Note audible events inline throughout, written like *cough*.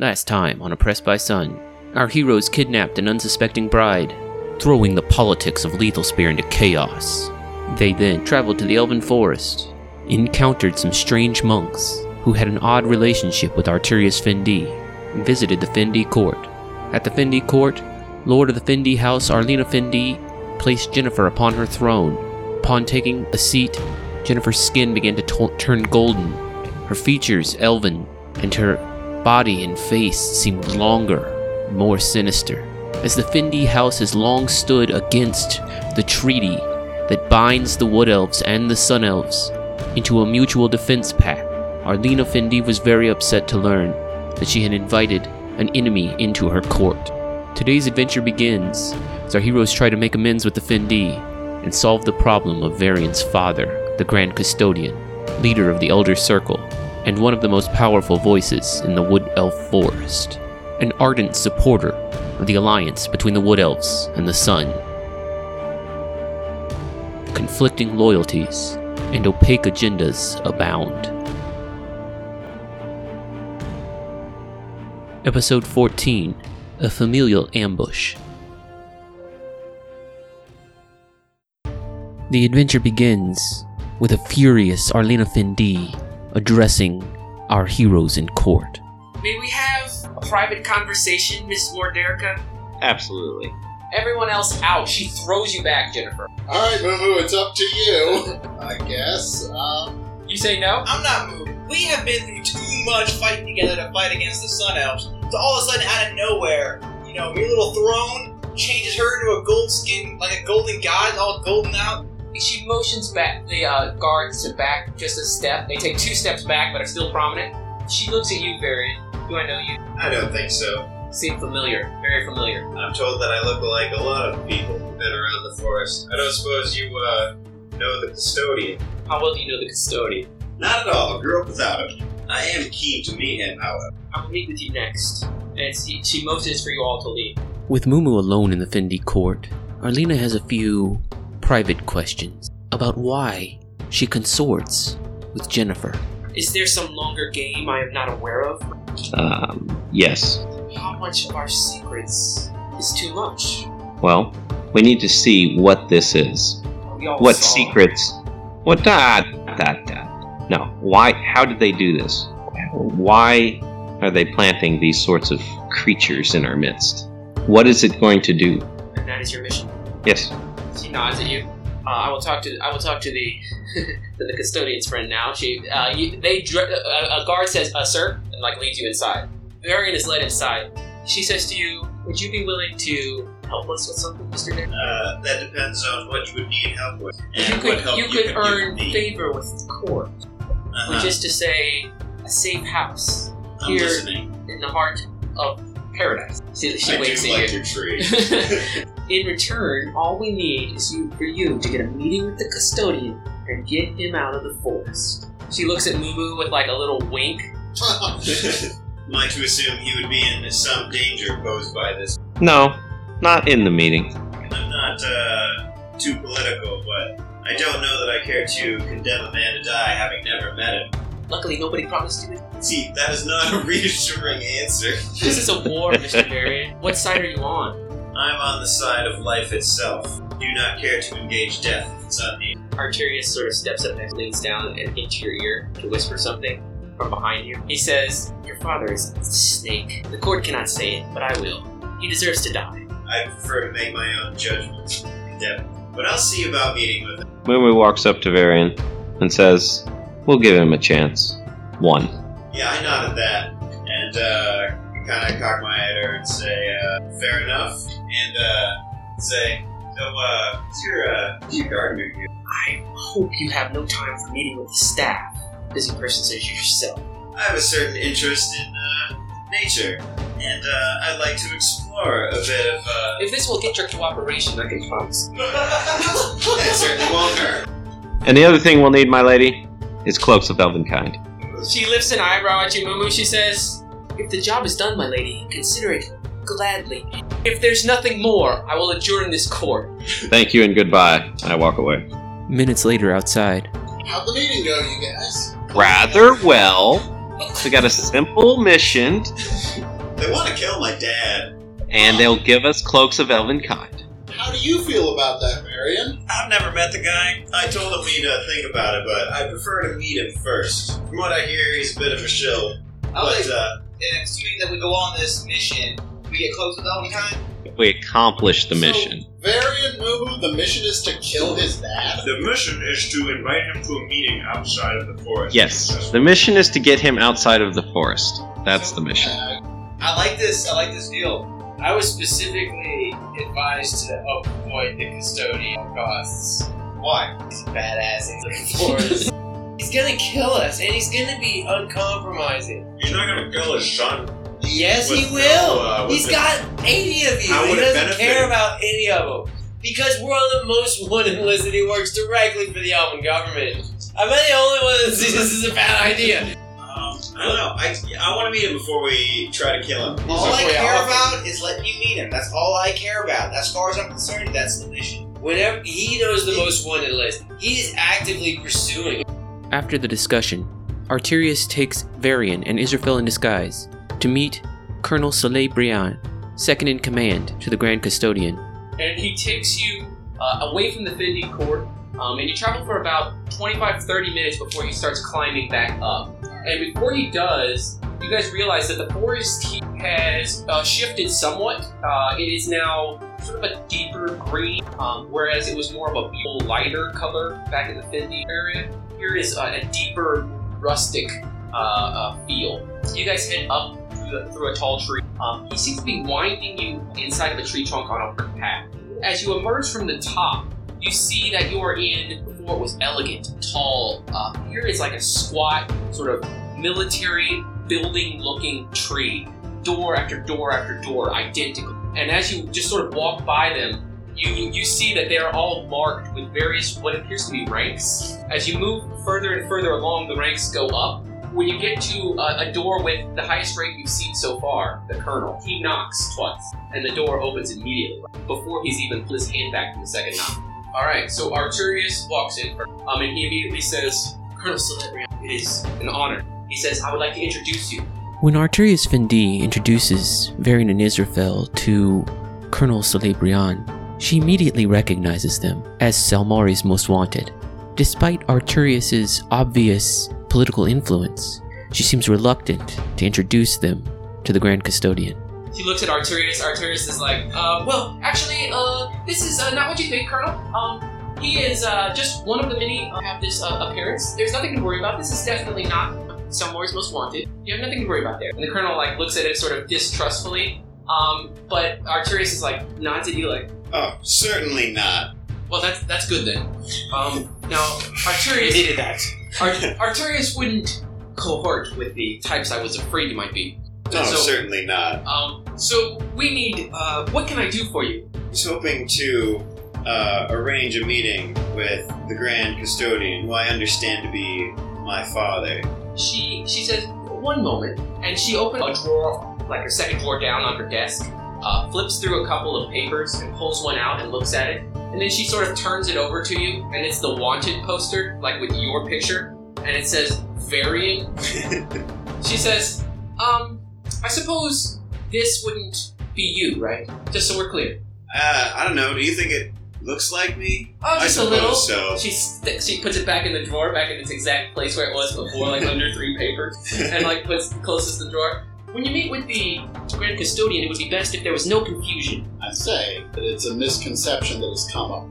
Last time on Oppressed by Sun, our heroes kidnapped an unsuspecting bride, throwing the politics of Lethal Spear into chaos. They then traveled to the Elven Forest, encountered some strange monks who had an odd relationship with Arturius Fendi, and visited the Fendi court. At the Fendi court, Lord of the Fendi house Arlena Fendi placed Jennifer upon her throne. Upon taking a seat, Jennifer's skin began to to- turn golden, her features elven, and her body and face seemed longer, more sinister. As the Fendi house has long stood against the treaty that binds the Wood Elves and the Sun Elves into a mutual defense pact, Arlena Fendi was very upset to learn that she had invited an enemy into her court. Today's adventure begins as our heroes try to make amends with the Fendi and solve the problem of Varian's father, the Grand Custodian, leader of the Elder Circle, and one of the most powerful voices in the Wood Elf Forest, an ardent supporter of the alliance between the Wood Elves and the Sun. Conflicting loyalties and opaque agendas abound. Episode 14 A Familial Ambush. The adventure begins with a furious Arlena Fendi addressing our heroes in court. May we have a private conversation, Miss Morderica? Absolutely. Everyone else out. She throws you back, Jennifer. All right, Moo it's up to you. *laughs* I guess. Um, You say no? I'm not moving. We have been through too much fighting together to fight against the Sun Elves. So all of a sudden, out of nowhere, you know, your little throne changes her into a gold skin, like a golden god, all golden out. She motions back the uh, guards to back just a step. They take two steps back, but are still prominent. She looks at you, Varian. Do I know you? I don't think so. Seem familiar. Very familiar. I'm told that I look like a lot of people who've been around the forest. I don't suppose you, uh, know the custodian. How well do you know the custodian? Not at all. I Grew up without him. I am keen to meet him, however. I will meet with you next. And she, she motions for you all to leave. With Mumu alone in the Fendi court, Arlena has a few private questions about why she consorts with Jennifer. Is there some longer game I am not aware of? Um, yes. How much of our secrets is too much? Well, we need to see what this is. We all What saw- secrets? What that that that? No. Why? How did they do this? Why are they planting these sorts of creatures in our midst? What is it going to do? And that is your mission. Yes. She nods at you. Uh, I will talk to I will talk to the *laughs* to the custodian's friend now. She uh, you, they uh, a guard says, uh, "Sir," and like leads you inside. Varian is led inside. She says to you, "Would you be willing to help us with something, Mister? Uh, that depends on what you would need help with. And You could help you you could give earn favor with the court, Uh-huh. which is to say, a safe house I'm here listening. in the heart of paradise." She, she I waves do at like you. your tree. *laughs* *laughs* In return, all we need is you for you to get a meeting with the custodian and get him out of the forest. She looks at Mumu with like a little wink. Am I to assume he would be in some danger posed by this? No. Not in the meeting. I'm not uh, too political, but I don't know that I care to condemn a man to die having never met him. Luckily, nobody promised you. See, that is not a *laughs* reassuring answer. This is a war, Mr. Varian. What side are you on? I'm on the side of life itself. Do not care to engage death if it's unneeded. Arturius sort of steps up and leans down and into your ear to whisper something from behind you. He says, Your father is a snake. The court cannot say it, but I will. He deserves to die. I prefer to make my own judgments. Condemn. But I'll see about meeting with him. Mumu walks up to Varian and says, We'll give him a chance. One. Yeah, I nodded that. And, uh, kind of cock my head and say, uh, fair enough. And, uh, say, so, uh, what's your, uh, what's your gardener here? I hope you have no time for meeting with the staff. Busy person says yourself. I have a certain interest in, uh, nature. And, uh, I'd like to explore a bit of, uh, If this will get your cooperation, I can promise. *laughs* that certainly won't hurt. And the other thing we'll need, my lady, is cloaks of elvenkind. She lifts an eyebrow at you, Mumu. She says, If the job is done, my lady, consider it gladly. If there's nothing more, I will adjourn this court. Thank you and goodbye. I walk away. Minutes later, outside, How'd the meeting go, you guys? Rather well. We got a simple mission. They want to kill my dad. And they'll give us cloaks of elven kind. How do you feel about that, Marion? I've never met the guy. I told him we'd uh, think about it, but I prefer to meet him first. From what I hear, he's a bit of a shill. I would, But uh, and assuming that we go on this mission, we get close to Elven kind. We accomplish the mission. Varian Mumu, the mission is to kill his dad? The mission is to invite him to a meeting outside of the forest. Yes, the mission is to get him outside of the forest. That's the mission. Uh, I like this. I like this deal. I was specifically advised to avoid the custodian costs. Why? He's a badass. He's For us. He's gonna kill us, and he's gonna be uncompromising. He's not going to kill his son. Yes, he will. no, uh, with he's the- got 80 of you. He doesn't benefit care about any of them. Because we're on the most wanted list and he works directly for the Elven government. Am I the only one that sees this is a bad idea? um, I don't know. I, I want to meet him before we try to kill him. all I Way care off. about is letting you meet him. That's all I care about. As far as I'm concerned, that's the mission. Whenever he knows the most wanted list, he is actively pursuing. After the discussion, Arterius takes Varian and Israfel in disguise to meet Colonel Celebrian, second in command to the Grand Custodian. and he takes you uh, away from the Fendi court, um, and you travel for about 25 30 minutes before he starts climbing back up. And before he does, you guys realize that the forest has uh, shifted somewhat. Uh, it is now sort of a deeper green, um, whereas it was more of a lighter color back in the Fendi area. Here is uh, a deeper, rustic uh, uh, feel. You guys head up the, through a tall tree. Um, he seems to be winding you inside of a tree trunk on a brick path. As you emerge from the top, you see that you are in before it was elegant, tall. Uh, here is like a squat, sort of military building-looking tree. Door after door after door, identical. And as you just sort of walk by them, you you see that they are all marked with various what appears to be ranks. As you move further and further along, the ranks go up. When you get to a, a door with the highest rank you've seen so far, the colonel, he knocks twice, and the door opens immediately before he's even pulled his hand back from the second knock. All right, so Arturius walks in, um, and he immediately says, "Colonel Celebrian, it is an honor." He says, "I would like to introduce you." When Arturius Fendi introduces Varian and Israfel to Colonel Celebrian, she immediately recognizes them as Salmari's most wanted. Despite Arturius's obvious political influence, she seems reluctant to introduce them to the Grand Custodian. He looks at Arturius. Arturius is like, uh, well, actually, uh, this is uh, not what you think, Colonel. Um, he is uh, just one of the many uh, have this uh, appearance. There's nothing to worry about. This is definitely not Selmore's most wanted. You have nothing to worry about there. And the Colonel like looks at it sort of distrustfully. Um, but Arturius is like nods at you like, Oh, certainly not. well, that's that's good then. Um, now Arturius needed that. Art- Arturius wouldn't cohort with the types I was afraid you might be. No, so, certainly not. um, so we need. Uh, what can I do for you? I was hoping to uh, arrange a meeting with the Grand Custodian, who I understand to be my father. She she says one moment, and she opens a drawer, like her second drawer down on her desk, uh, flips through a couple of papers and pulls one out and looks at it, and then she sort of turns it over to you, and it's the wanted poster, like with your picture, and it says varying. *laughs* she says, um, I suppose this wouldn't be you, right? Just so we're clear. Uh, I don't know. Do you think it looks like me? Oh, I just a little. so. She st- she puts it back in the drawer, back in its exact place where it was before, like under three papers. and like puts closest to the drawer. When you meet with the Grand Custodian, it would be best if there was no confusion. I say that it's a misconception that has come up.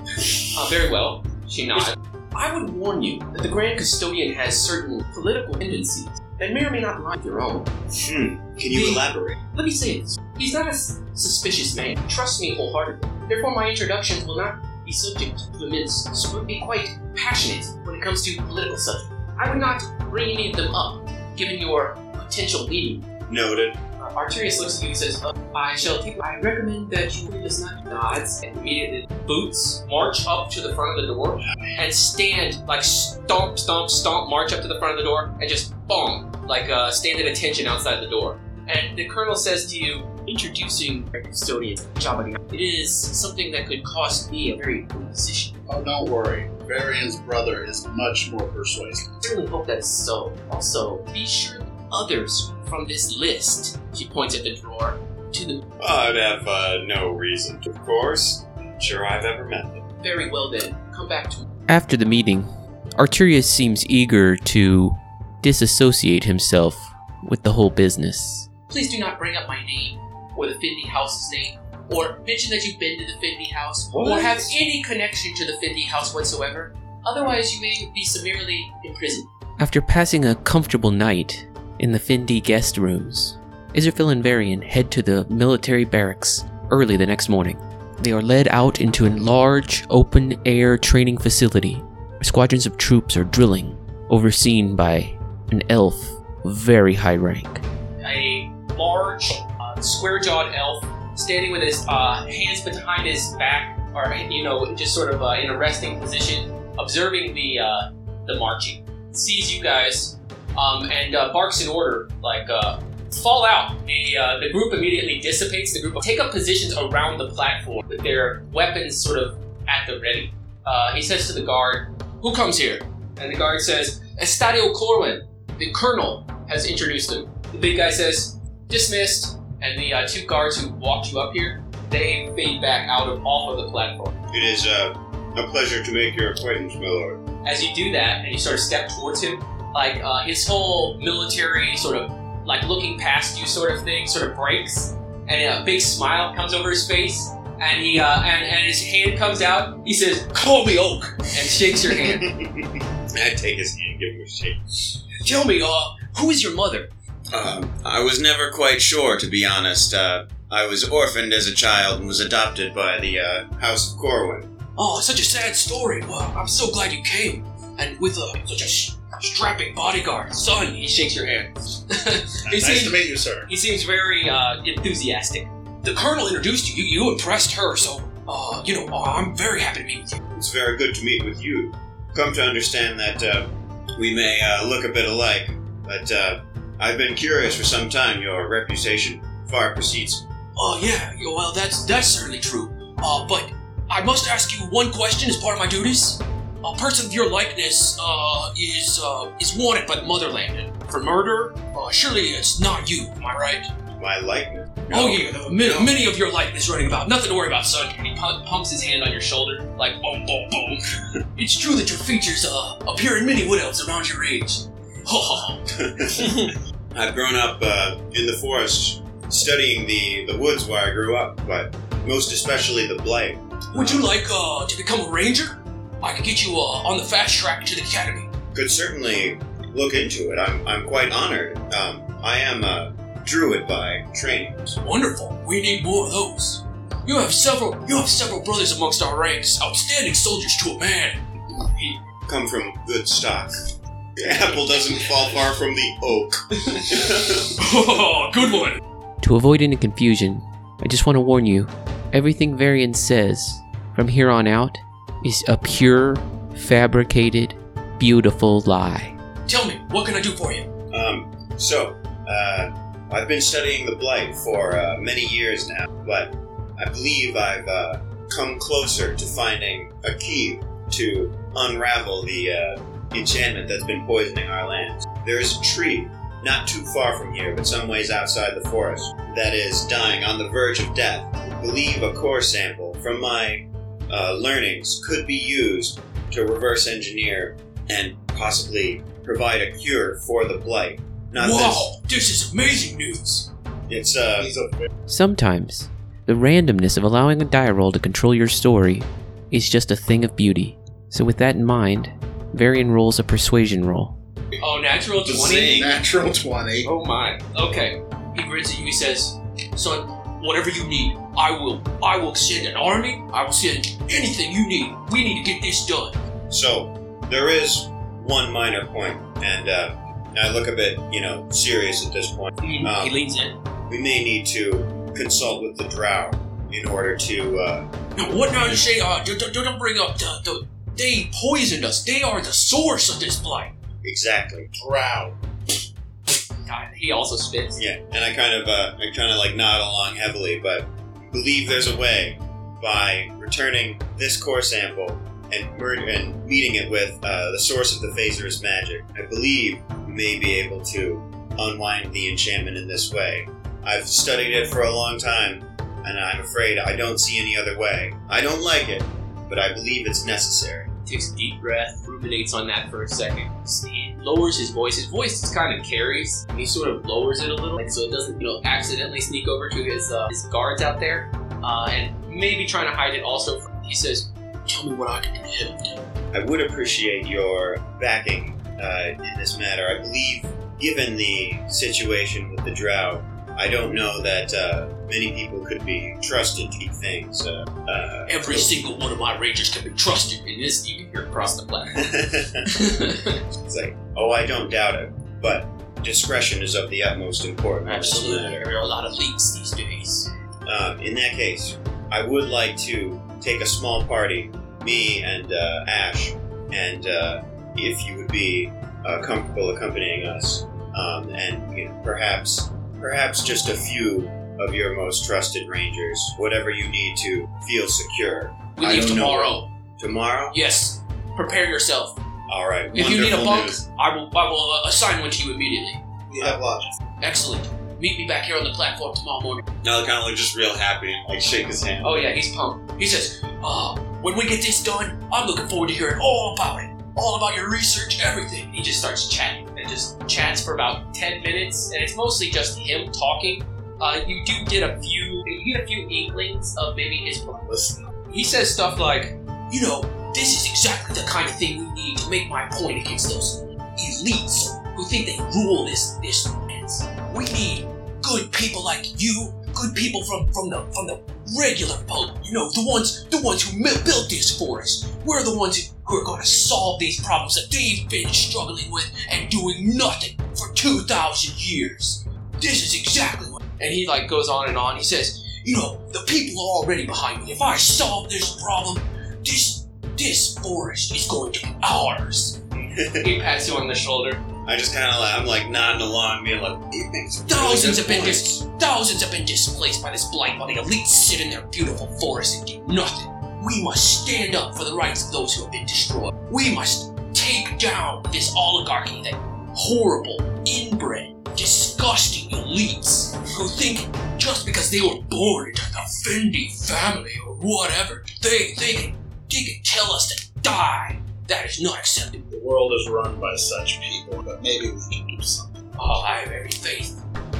Uh, very well. She nods. I would warn you that the Grand Custodian has certain political tendencies that may or may not lie with your own. Hmm. Can you The- elaborate? Let me say this. He's not a s- suspicious man. Trust me wholeheartedly. Therefore, my introductions will not be subject to immense scrutiny, quite passionate when it comes to political subjects. I would not bring any of them up, given your potential meeting Noted. Uh, Arturius looks at you and says, uh, I shall take. I recommend that you does not nods and immediately boots march up to the front of the door and stand like stomp, stomp, stomp, march up to the front of the door and just boom, like uh, stand at attention outside the door. And the colonel says to you, introducing a custodian, Jabba, it is something that could cost me a very good position. Oh, don't worry. Varian's brother is much more persuasive. I certainly hope that is so. Also, be sure others from this list? She points at the drawer. To the I'd have uh, no reason to, of course. Sure, I've ever met them. very well then. Come back to After the meeting, Arturius seems eager to disassociate himself with the whole business. Please do not bring up my name or the Fendi House's name, or mention that you've been to the Fendi House, or have any connection to the Fendi House whatsoever. Otherwise, you may be summarily imprisoned. After passing a comfortable night in the Fendi guest rooms, Israfel and Varian head to the military barracks early the next morning. They are led out into a large, open air training facility. Squadrons of troops are drilling, overseen by an elf of very high rank. A large, uh, square-jawed elf standing with his uh, hands behind his back, or you know, just sort of uh, in a resting position, observing the uh, the marching. Sees you guys um, and uh, barks in order, like uh, fall out. The uh, the group immediately dissipates. The group take up positions around the platform with their weapons sort of at the ready. Uh, he says to the guard, "Who comes here?" And the guard says, "Estadio Corwin, the colonel has introduced him." The big guy says, "Dismissed." And the uh, two guards who walked you up here, they fade back out of off of the platform. It is uh, a pleasure to make your acquaintance, my lord. as you do that and you sort of step towards him, like uh, his whole military sort of like looking past you sort of thing sort of breaks, and a big smile comes over his face, and he uh, and, and his hand comes out. He says, "Call me Oak," and shakes your hand. *laughs* I take his hand, give him a shake. Tell me, uh, who is your mother? Um, I was never quite sure, to be honest. Uh, I was orphaned as a child and was adopted by the uh, House of Corwin. Oh, such a sad story. Well, I'm so glad you came, and with uh, such a strapping bodyguard. Son, he shakes your hand. *laughs* he nice seems to meet you, sir. He seems very uh, enthusiastic. The colonel introduced you. You, you impressed her, so uh, you know uh, I'm very happy to meet with you. It's very good to meet with you. Come to understand that uh, we may uh, look a bit alike, but uh, I've been curious for some time. Your reputation far precedes. Oh yeah, yeah, well that's that's certainly true. Uh, but I must ask you one question as part of my duties. A person of your likeness uh, is uh, is wanted by the motherland for murder. Uh, surely it's not you, am I right? My likeness. Oh yeah, there are many, many of your likeness running about. Nothing to worry about, son. And he pu- pumps his hand on your shoulder, like boom, boom, boom. *laughs* it's true that your features uh, appear in many wood elves around your age. *laughs* *laughs* I've grown up uh, in the forest, studying the, the woods where I grew up, but most especially the blight. Would you like uh, to become a ranger? I could get you uh, on the fast track to the academy. Could certainly look into it. I'm, I'm quite honored. Um, I am a druid by training. Wonderful. We need more of those. You have several. You have several brothers amongst our ranks. Outstanding soldiers to a man. He, Come from good stock. The apple doesn't fall far from the oak. *laughs* oh, good one. To avoid any confusion, I just want to warn you everything Varian says from here on out is a pure, fabricated, beautiful lie. Tell me, what can I do for you? Um, so, uh, I've been studying the Blight for uh, many years now, but I believe I've uh, come closer to finding a key to unravel the uh, enchantment that's been poisoning our lands. There is a tree not too far from here, but some ways outside the forest, that is dying on the verge of death. I believe a core sample from my uh, learnings could be used to reverse engineer and possibly provide a cure for the blight. Not wow, this is amazing news. it's uh, Sometimes, the randomness of allowing a die roll to control your story is just a thing of beauty. So, with that in mind, Varian rolls a persuasion roll. Oh, natural 20? natural 20. Oh my. Okay. He grins at you, he says, Son, whatever you need, I will. I will send an army. I will send anything you need. We need to get this done. so there is one minor point, and uh, I look a bit, you know, serious at this point. He, Um, he leans in. We may need to consult with the Drow in order to. Uh, Now, what now you say, uh, don't, don't- don't bring up the, the. They poisoned us. They are the source of this blight. exactly. Drow. God, he also spits. Yeah, and I kind of, uh, I kind of like nod along heavily, but believe there's a way by returning this core sample and and meeting it with uh, the source of the Phaser's magic. I believe we may be able to unwind the enchantment in this way. I've studied it for a long time, and I'm afraid I don't see any other way. I don't like it, but I believe it's necessary. Takes a deep breath, ruminates on that for a second. Lowers his voice. His voice just kind of carries. And he sort of lowers it a little, like so it doesn't, you know, accidentally sneak over to his uh, his guards out there, uh, and maybe trying to hide it also. from, He says, "Tell me what I can do to help." I would appreciate your backing uh, in this matter. I believe, given the situation with the drought, I don't know that uh, many people could be trusted to keep things. Uh, uh, Every single one of my rangers can be trusted, and this even here across the planet. *laughs* *laughs* it's like, oh, I don't doubt it, but discretion is of the utmost importance. Absolutely, there are a lot of leaks these days. Um, in that case, I would like to take a small party, me and uh, Ash, and uh, if you would be uh, comfortable accompanying us, um, and you know, perhaps, perhaps just a few of your most trusted rangers, whatever you need to feel secure. We I leave don't know. tomorrow. Tomorrow, Yes, prepare yourself. all right. If you need a wonderful bunk, news. I will. I will uh, assign one to you immediately. We have lodge. Excellent. Meet me back here on the platform tomorrow morning. Now kind of like just real happy and like shake his hand. Oh yeah, he's pumped. He says, uh, when we get this done, I'm looking forward to hearing all about it. All about your research, everything. He just starts chatting and just chats for about 10 minutes, and it's mostly just him talking. Uh, you do get a few, you get a few inklings of maybe his. Listen, He says stuff like, you know, this is exactly the kind of thing we need to make my point against those elites who think they rule this this. We need good people like you, good people from from the from the regular folk. You know, the ones the ones who built this forest. We're the ones who, who are going to solve these problems that they've been struggling with and doing nothing for two thousand years. This is exactly what. And he like goes on and on. He says, you know, the people are already behind me. If I solve this problem, this this forest is going to be ours. *laughs* he pats you on the shoulder. I just kind of like I'm like nodding along, being like, "He makes really Thousands good have been points." dis- thousands have been displaced by this blight, while the elites sit in their beautiful forest and do nothing. We must stand up for the rights of those who have been destroyed. We must take down this oligarchy, that horrible, inbred, disgusting elites who think just because they were born into the Fendi family or whatever, they they can they can tell us to die. That is not acceptable. the world is run by such people, but maybe we can do something. Oh, I have every faith.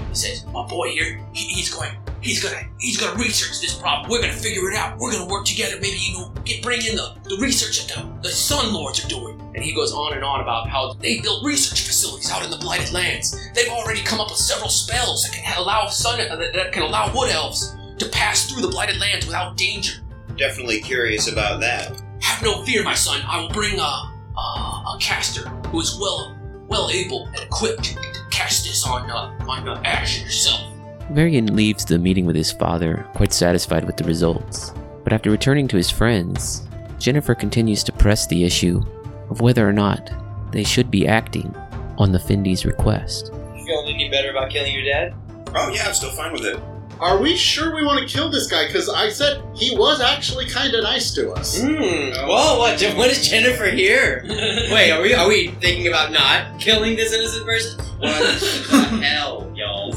He says, my boy here, he, he's going, he's gonna, he's gonna research this problem. We're gonna figure it out. We're gonna work together. Maybe you know, get bring in the, the research that the, the Sun Lords are doing. And he goes on and on about how they built research facilities out in the Blighted Lands. They've already come up with several spells that can allow sun, uh, that, that can allow wood elves to pass through the Blighted Lands without danger. Definitely curious about that. Have no fear, my son. I will bring a, a, a caster who is well well able and equipped to cast this on uh, on uh, Ash yourself. Varian leaves the meeting with his father, quite satisfied with the results. But after returning to his friends, Jennifer continues to press the issue of whether or not they should be acting on the Fendi's request. You feeling any better about killing your dad? Oh yeah, I'm still fine with it. Are we sure we want to kill this guy? Because I said he was actually kind of nice to us. Hmm. Whoa, what? *laughs* What is Jennifer here? *laughs* Wait, are we are we thinking about not killing this innocent person? What the *laughs* hell, y'all?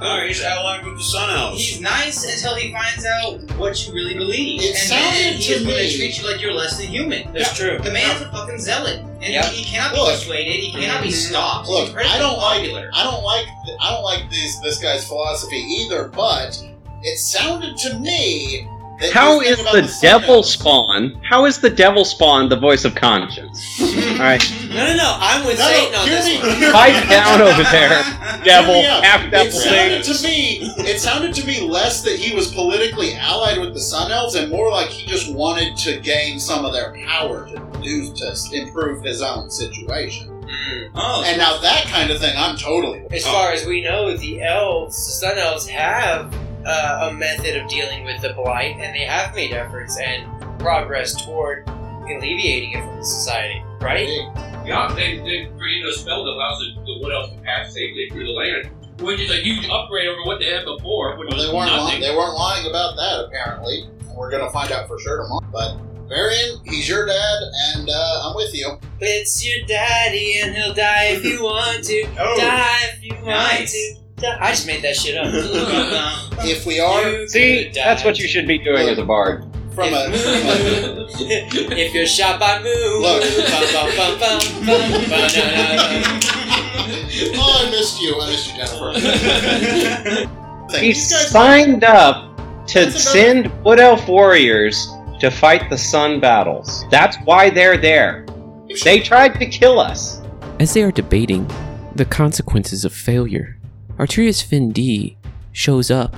Oh, he's allied with the Sun Elves. He's nice until he finds out what you really believe, It and sounded then he to is going me- to treat you like you're less than human. That's true. The man's a fucking zealot, and Yep. he, he cannot be Look. persuaded. He cannot be stopped. Look, I don't like- popular. I don't like I don't like this this guy's philosophy either, but it sounded to me that How his is thing about the devil Elves- spawn? How is the devil spawn the voice of conscience? *laughs* All right, No, no, no. I'm with No, no, Satan on hear this me- one. hear me pipe down over there, devil, Hear me out. half It devil sounded to me. It sounded to me less that he was politically allied with the Sun Elves, and more like he just wanted to gain some of their power to do to improve his own situation. Oh, And now that kind of thing, I'm totally. As far as we know, the elves, the sun elves, have uh, a method of dealing with the blight, and they have made efforts and progress toward alleviating it from the society, right? Yeah, they, they created a spell that allows the, the wood elves to pass safely through the land, which is a huge upgrade over what they had before, which Well, was they weren't. Lying, nothing. they weren't lying about that. Apparently, we're going to find out for sure tomorrow. But Varian, he's your dad, and uh, I'm with you. It's your daddy, and he'll die if you want to. *laughs* Oh, die if you nice. want to. Die. I just made that shit up. *laughs* If we are See, that's what you should be doing as a bard. from a, from a *laughs* if you're shot by Moo. Look. Bum, bum, bum, bum, bum, ba-da-da-da. oh, I missed you. I missed you, Jennifer. *laughs* Thank He you guys. signed up to That's enough. send Wood Elf warriors to fight the sun battles. That's why they're there. They tried to kill us. As they are debating the consequences of failure, Arturius Fendi shows up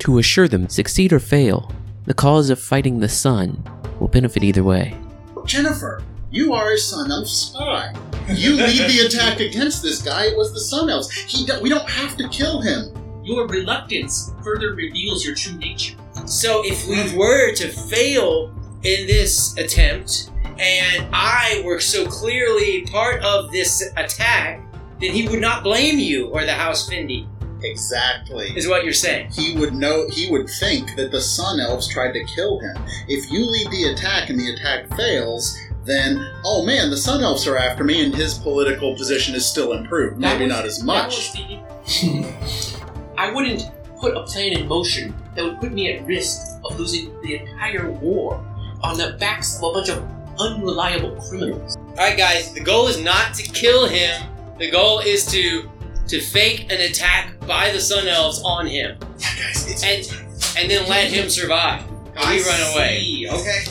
to assure them succeed or fail, the cause of fighting the sun will benefit either way. Jennifer, you are a Sun Elf spy. You lead the *laughs* attack against this guy. It was the Sun Elves. He we don't have to kill him. Your reluctance further reveals your true nature. So if we were to fail in this attempt, and I were so clearly part of this attack, then he would not blame you or the House Fendi, Exactly. is what you're saying. He would know. He would think that the Sun Elves tried to kill him. If you lead the attack and the attack fails, then oh man, the Sun Elves are after me, and his political position is still improved. That Maybe was- not as much. was I wouldn't put a plan in motion that would put me at risk of losing the entire war on the backs of a bunch of unreliable criminals. Alright guys, the goal is not to kill him. The goal is to to fake an attack by the Sun Elves on him. Yeah, guys, it's And and then let him survive. And I we run away. see. Okay.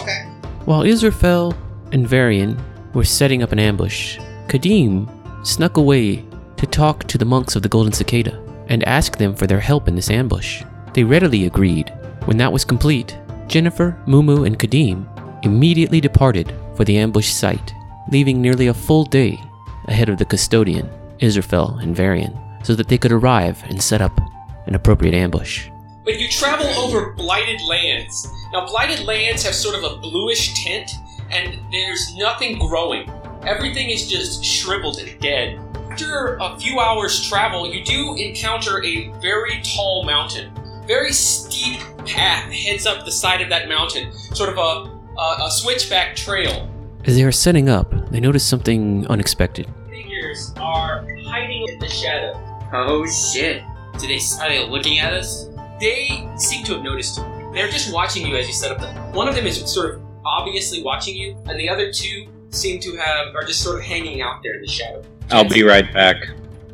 Okay. While Israfel and Varian were setting up an ambush, Kadim snuck away to talk to the monks of the Golden Cicada and ask them for their help in this ambush. They readily agreed. When that was complete, Jennifer, Mumu, and Kadim immediately departed for the ambush site, leaving nearly a full day ahead of the custodian, Israfel and Varian, so that they could arrive and set up an appropriate ambush. But you travel over blighted lands. Now, blighted lands have sort of a bluish tint, and there's nothing growing. Everything is just shriveled and dead. After a few hours' travel, you do encounter a very tall mountain. Very steep path heads up the side of that mountain, sort of a, a, a switchback trail. As they are setting up, they notice something unexpected. Figures are hiding in the shadow. Oh shit. Do they are they looking at us? They seem to have noticed you. They're just watching you as you set up the. One of them is sort of obviously watching you, and the other two seem to have are just sort of hanging out there in the shadow. I'll be right back.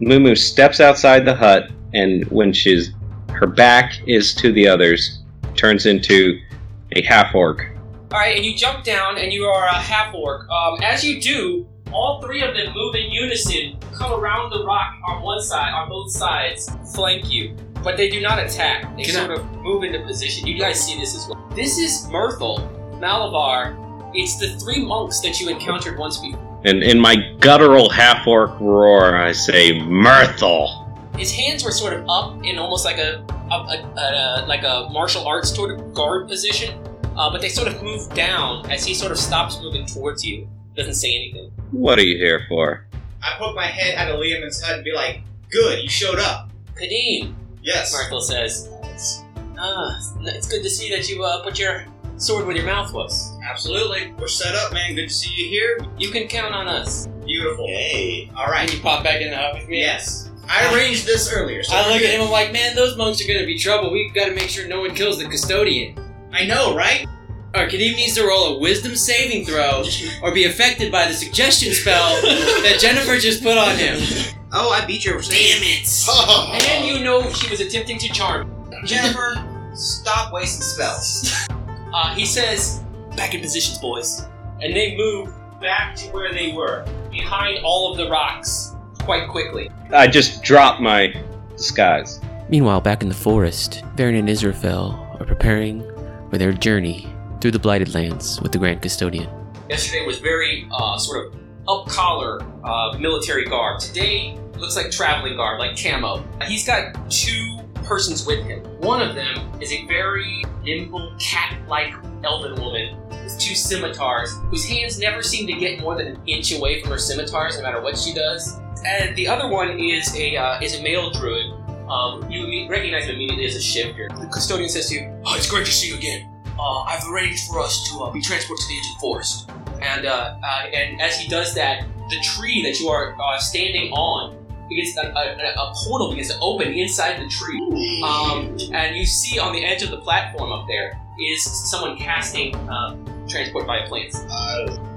Mumu steps outside the hut, and when she's her back is to the others, turns into a half orc. All right, and you jump down, and you are a half orc. Um, as you do, all three of them move in unison, come around the rock on one side, on both sides, flank you. But they do not attack. They Can I- sort of move into position. You guys see this as well. This is Mirthal, Malabar. It's the three monks that you encountered once before. And in my guttural half orc roar, I say, Mirthal. His hands were sort of up in almost like a, a, a, a like a martial arts sort of guard position, uh, but they sort of move down as he sort of stops moving towards you. Doesn't say anything. What are you here for? I poke my head out of Liam's head and be like, "Good, you showed up." Kadeem, Yes. Marthel says, "Ah, it's good to see that you uh, put your sword where your mouth was. Absolutely. We're set up, man. Good to see you here. You can count on us." Beautiful. Hey. All And right. you pop back in the hut with me? Yes. I arranged this earlier. So I we're look at good. him, I'm like, man, those monks are gonna be trouble. We've gotta make sure no one kills the custodian. I know, right? Alright, Kadeem needs to roll a wisdom saving throw or be affected by the suggestion spell *laughs* that Jennifer just put on him. Oh, I beat your Damn it! *laughs* And you know she was attempting to charm. Jennifer, stop wasting spells. Uh, he says, "Back in positions, boys," and they move back to where they were, behind all of the rocks, quite quickly. I just drop my disguise. Meanwhile, back in the forest, Varian and Israfel are preparing for their journey through the Blighted Lands with the Grand Custodian. Yesterday was very uh, sort of up collar uh, military garb. Today looks like traveling garb, like camo. He's got two persons with him. One of them is a very nimble, cat-like elven woman with two scimitars, whose hands never seem to get more than an inch away from her scimitars, no matter what she does. And the other one is a uh, is a male druid. Um, you recognize him immediately as a shifter. The custodian says to you, "Oh, it's great to see you again. uh, I've arranged for us to uh, be transported to the edge of the forest. And uh, uh, and as he does that, the tree that you are uh, standing on begins a, a, a portal begins to open inside the tree. Um, and you see on the edge of the platform up there is someone casting uh, transport via plants.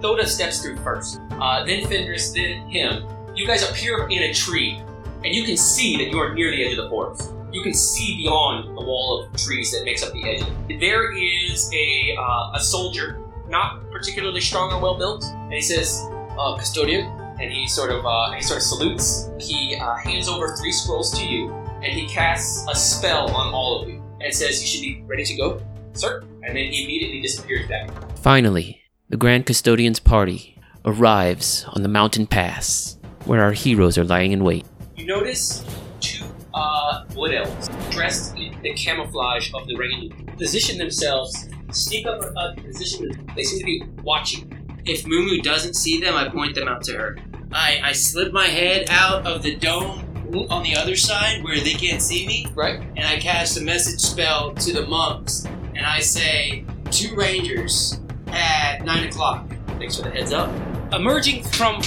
Thoda steps through first, uh, then Fenris, then him. You guys appear in a tree, and you can see that you are near the edge of the forest. You can see beyond the wall of trees that makes up the edge. There is a uh, a soldier, not particularly strong or well built, and he says, uh, "Custodian," and he sort of uh, he sort of salutes. He uh, hands over three scrolls to you, and he casts a spell on all of you, and says, "You should be ready to go, sir." And then he immediately disappears back. Finally, the Grand Custodian's party arrives on the mountain pass, where our heroes are lying in wait. You notice two uh, wood elves dressed in the camouflage of the Rengan position themselves, sneak up a, a position. They seem to be watching. If Mumu doesn't see them, I point them out to her. I, I slip my head out of the dome on the other side where they can't see me, Right? and I cast a message spell to the monks, and I say, two rangers at 9 o'clock. Thanks for the heads up. Emerging from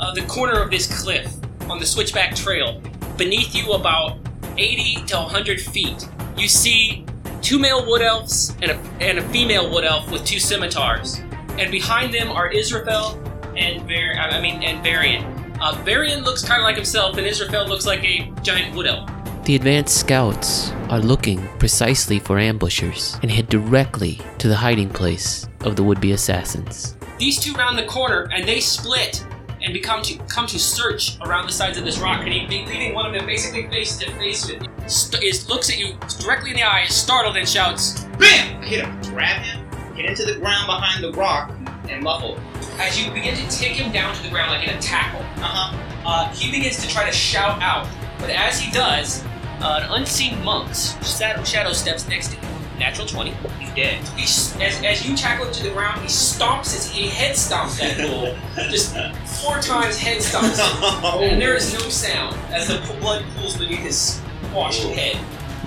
uh, the corner of this cliff on the Switchback Trail, beneath you about 80 to 100 feet, you see two male wood elves and a, and a female wood elf with two scimitars. And behind them are Israfel and Var- I mean and Varian. Uh, Varian looks kind of like himself, and Israfel looks like a giant wood elf. The advanced scouts are looking precisely for ambushers and head directly to the hiding place of the would-be assassins. These two round the corner and they split and become to come to search around the sides of this rock. And he, leaving one of them basically face to face with you, st- is looks at you directly in the eye, is startled, and shouts, Bam! I hit him, grab him, get into the ground behind the rock, and muffle. As you begin to take him down to the ground like in a tackle, Uh-huh. uh, he begins to try to shout out. But as he does, uh, an unseen monk shadow, shadow steps next to him. Natural 20, he's dead. He, s- as, as you tackle him to the ground, he stomps his, he head stomps that *laughs* bull. Just four times head stomps him. *laughs* And there is no sound as the blood pools beneath his washed head.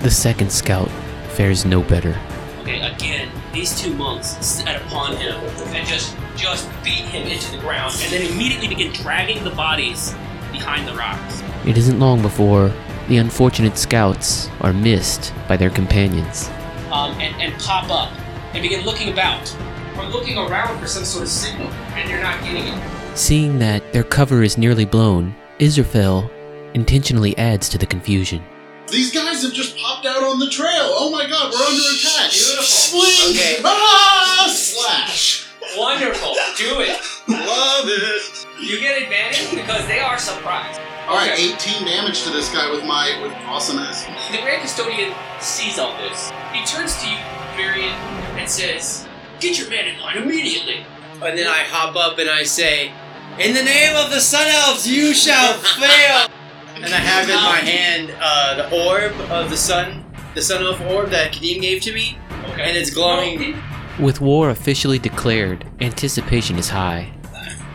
The second scout fares no better. Okay, again, these two monks set upon him and just just beat him into the ground, and then immediately begin dragging the bodies behind the rocks. It isn't long before the unfortunate scouts are missed by their companions. Um, and, and pop up and begin looking about or looking around for some sort of signal, and you're not getting it. Seeing that their cover is nearly blown, Israfel intentionally adds to the confusion. These guys have just popped out on the trail. Oh my god, we're under attack. Beautiful. Swing. Okay. Ah, slash. Wonderful, do it. *laughs* Love it. You get advantage because they are surprised. All right, Okay. 18 damage to this guy with my with awesomeness. The Grand Custodian sees all this. He turns to you, Varian, and says, "Get your men in line immediately." And then I hop up and I say, In the name of the Sun Elves, you shall fail! *laughs* And I have in my hand uh, the orb of the sun, the Sun Elf orb that Kadim gave to me, Okay. and it's glowing. With war officially declared, anticipation is high.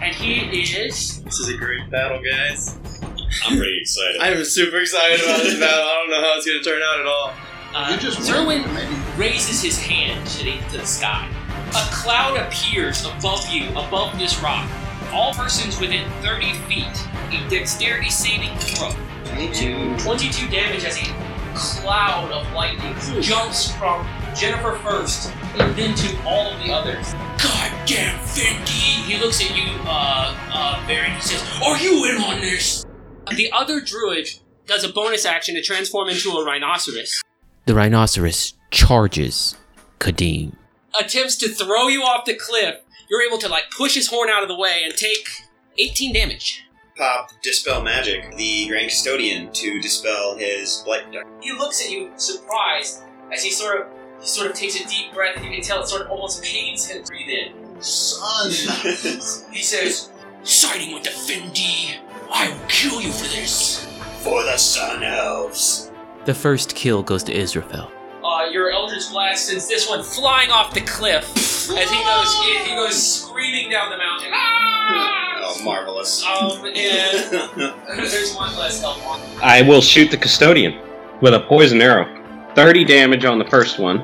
And he is. This is a great battle, guys. I'm pretty excited. *laughs* I'm super excited about this battle. I don't know how it's going to turn out at all. Uh, You just Zerwin win, raises his hand to the, to the sky. A cloud appears above you, above this rock. All persons within 30 feet. A dexterity saving throw. 22. 22 damage as a cloud of lightning jumps from Jennifer first and then to all of the others. Goddamn Fendi! He looks at you, uh, uh, Baron. He says, Are you in on this? The other druid does a bonus action to transform into a rhinoceros. The rhinoceros charges Kadim. attempts to throw you off the cliff, you're able to like push his horn out of the way and take 18 damage. Pop Dispel Magic, the Grand Custodian, to dispel his Blight Dart. He looks at you surprised as he sort of he sort of takes a deep breath and you can tell it sort of almost pains him to breathe in. Son. *laughs* He says, Siding with the Fendi, I will kill you for this. For the Sun Elves. The first kill goes to Israfel. Uh, your Eldritch Blast sends this one flying off the cliff as he goes he, he goes screaming down the mountain. Ah! Oh, marvelous. Um, and *laughs* there's one less elf on. I will shoot the custodian with a poison arrow. 30 damage on the first one.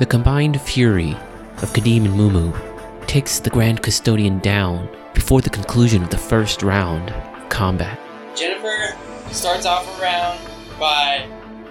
The combined fury of Kadim and Mumu takes the Grand Custodian down before the conclusion of the first round of combat. Jennifer starts off a round by,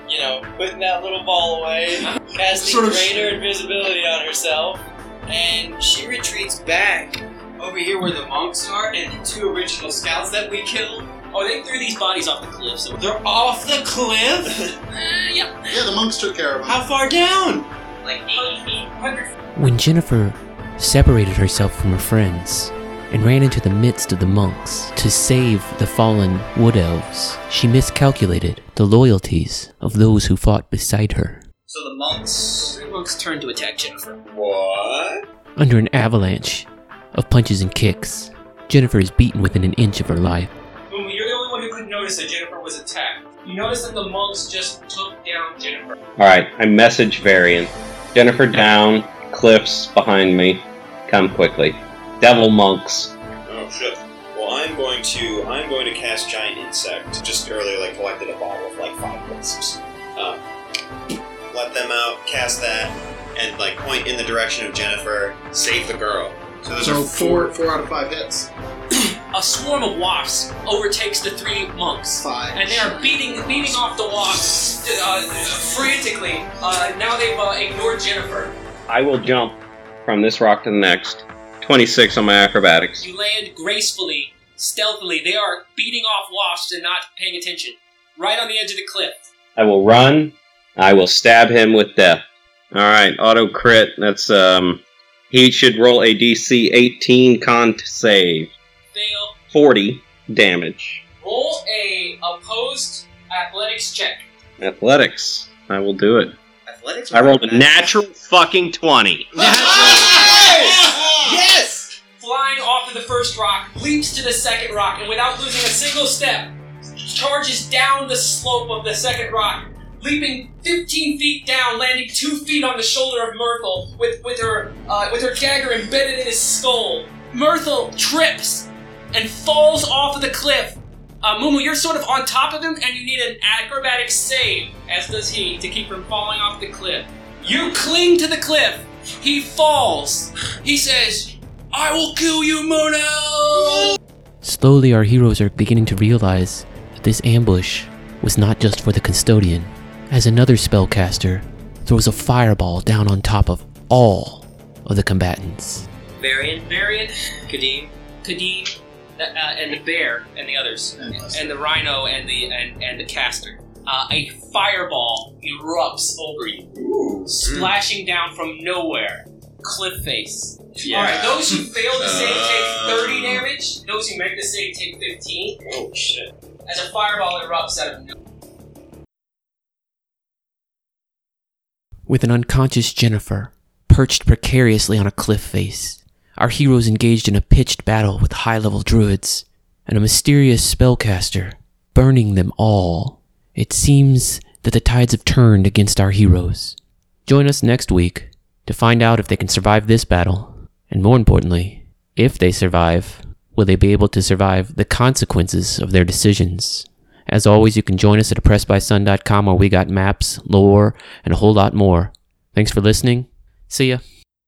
you know, putting that little ball away, *laughs* casting Sort of- greater invisibility on herself, and she retreats back over here where the monks are and the two original scouts that we killed. Oh, they threw these bodies off the cliff. So They're off the cliff? *laughs* uh, yeah, Yeah, the monks took care of them. How far down? Like 80 feet, When Jennifer separated herself from her friends and ran into the midst of the monks to save the fallen wood elves, she miscalculated the loyalties of those who fought beside her. So the monks. Three monks turned to attack Jennifer. What? Under an avalanche of punches and kicks, Jennifer is beaten within an inch of her life. Boom, you're the only one who could notice that Jennifer was attacked. You notice that the monks just took down Jennifer. Alright, I message Varian. Jennifer down, cliffs behind me. Come quickly. Devil monks. Oh shit. Well, I'm going to I'm going to cast giant insect. Just earlier, like collected a bottle of like five wisps. Um, let them out, cast that, and like point in the direction of Jennifer. Save the girl. So those So are four, four out of five hits. *clears throat* A swarm of wasps overtakes the three monks. Five. And they are beating beating off the wasps uh, frantically. Uh, now they've uh, ignored Jennifer. I will jump from this rock to the next. 26 on my acrobatics. You land gracefully, stealthily. They are beating off wasps and not paying attention. Right on the edge of the cliff. I will run. I will stab him with death. Alright, auto crit. That's, um. He should roll a DC 18 con save. Fail. 40 damage. Roll a opposed athletics check. Athletics. I will do it. athletics. I rolled a natural fucking 20. *laughs* Yes! Flying off of the first rock, leaps to the second rock, and without losing a single step, charges down the slope of the second rock, leaping 15 feet down, landing two feet on the shoulder of Myrtle, with with her uh, with her dagger embedded in his skull. Myrtle trips and falls off of the cliff. Uh, Mumu, you're sort of on top of him, and you need an acrobatic save, as does he, to keep from falling off the cliff. You cling to the cliff. He falls. He says, I will kill you, Mono! Slowly, our heroes are beginning to realize that this ambush was not just for the custodian, as another spellcaster throws a fireball down on top of all of the combatants. Varian, Varian, Kadim, Kadim, uh, and the bear, and the others, and the rhino, and the and, and the caster. Uh, a fireball erupts over you, splashing down from nowhere. Cliff face. All right, those who *laughs* fail the save take 30 damage. Those who make the save take 15. Oh shit. As a fireball erupts out of nowhere. With an unconscious Jennifer perched precariously on a cliff face, our heroes engaged in a pitched battle with high level druids and a mysterious spellcaster, burning them all. It seems that the tides have turned against our heroes. Join us next week to find out if they can survive this battle, and more importantly, if they survive, will they be able to survive the consequences of their decisions? As always, you can join us at oppressedbysun.com where we got maps, lore, and a whole lot more. Thanks for listening. See ya.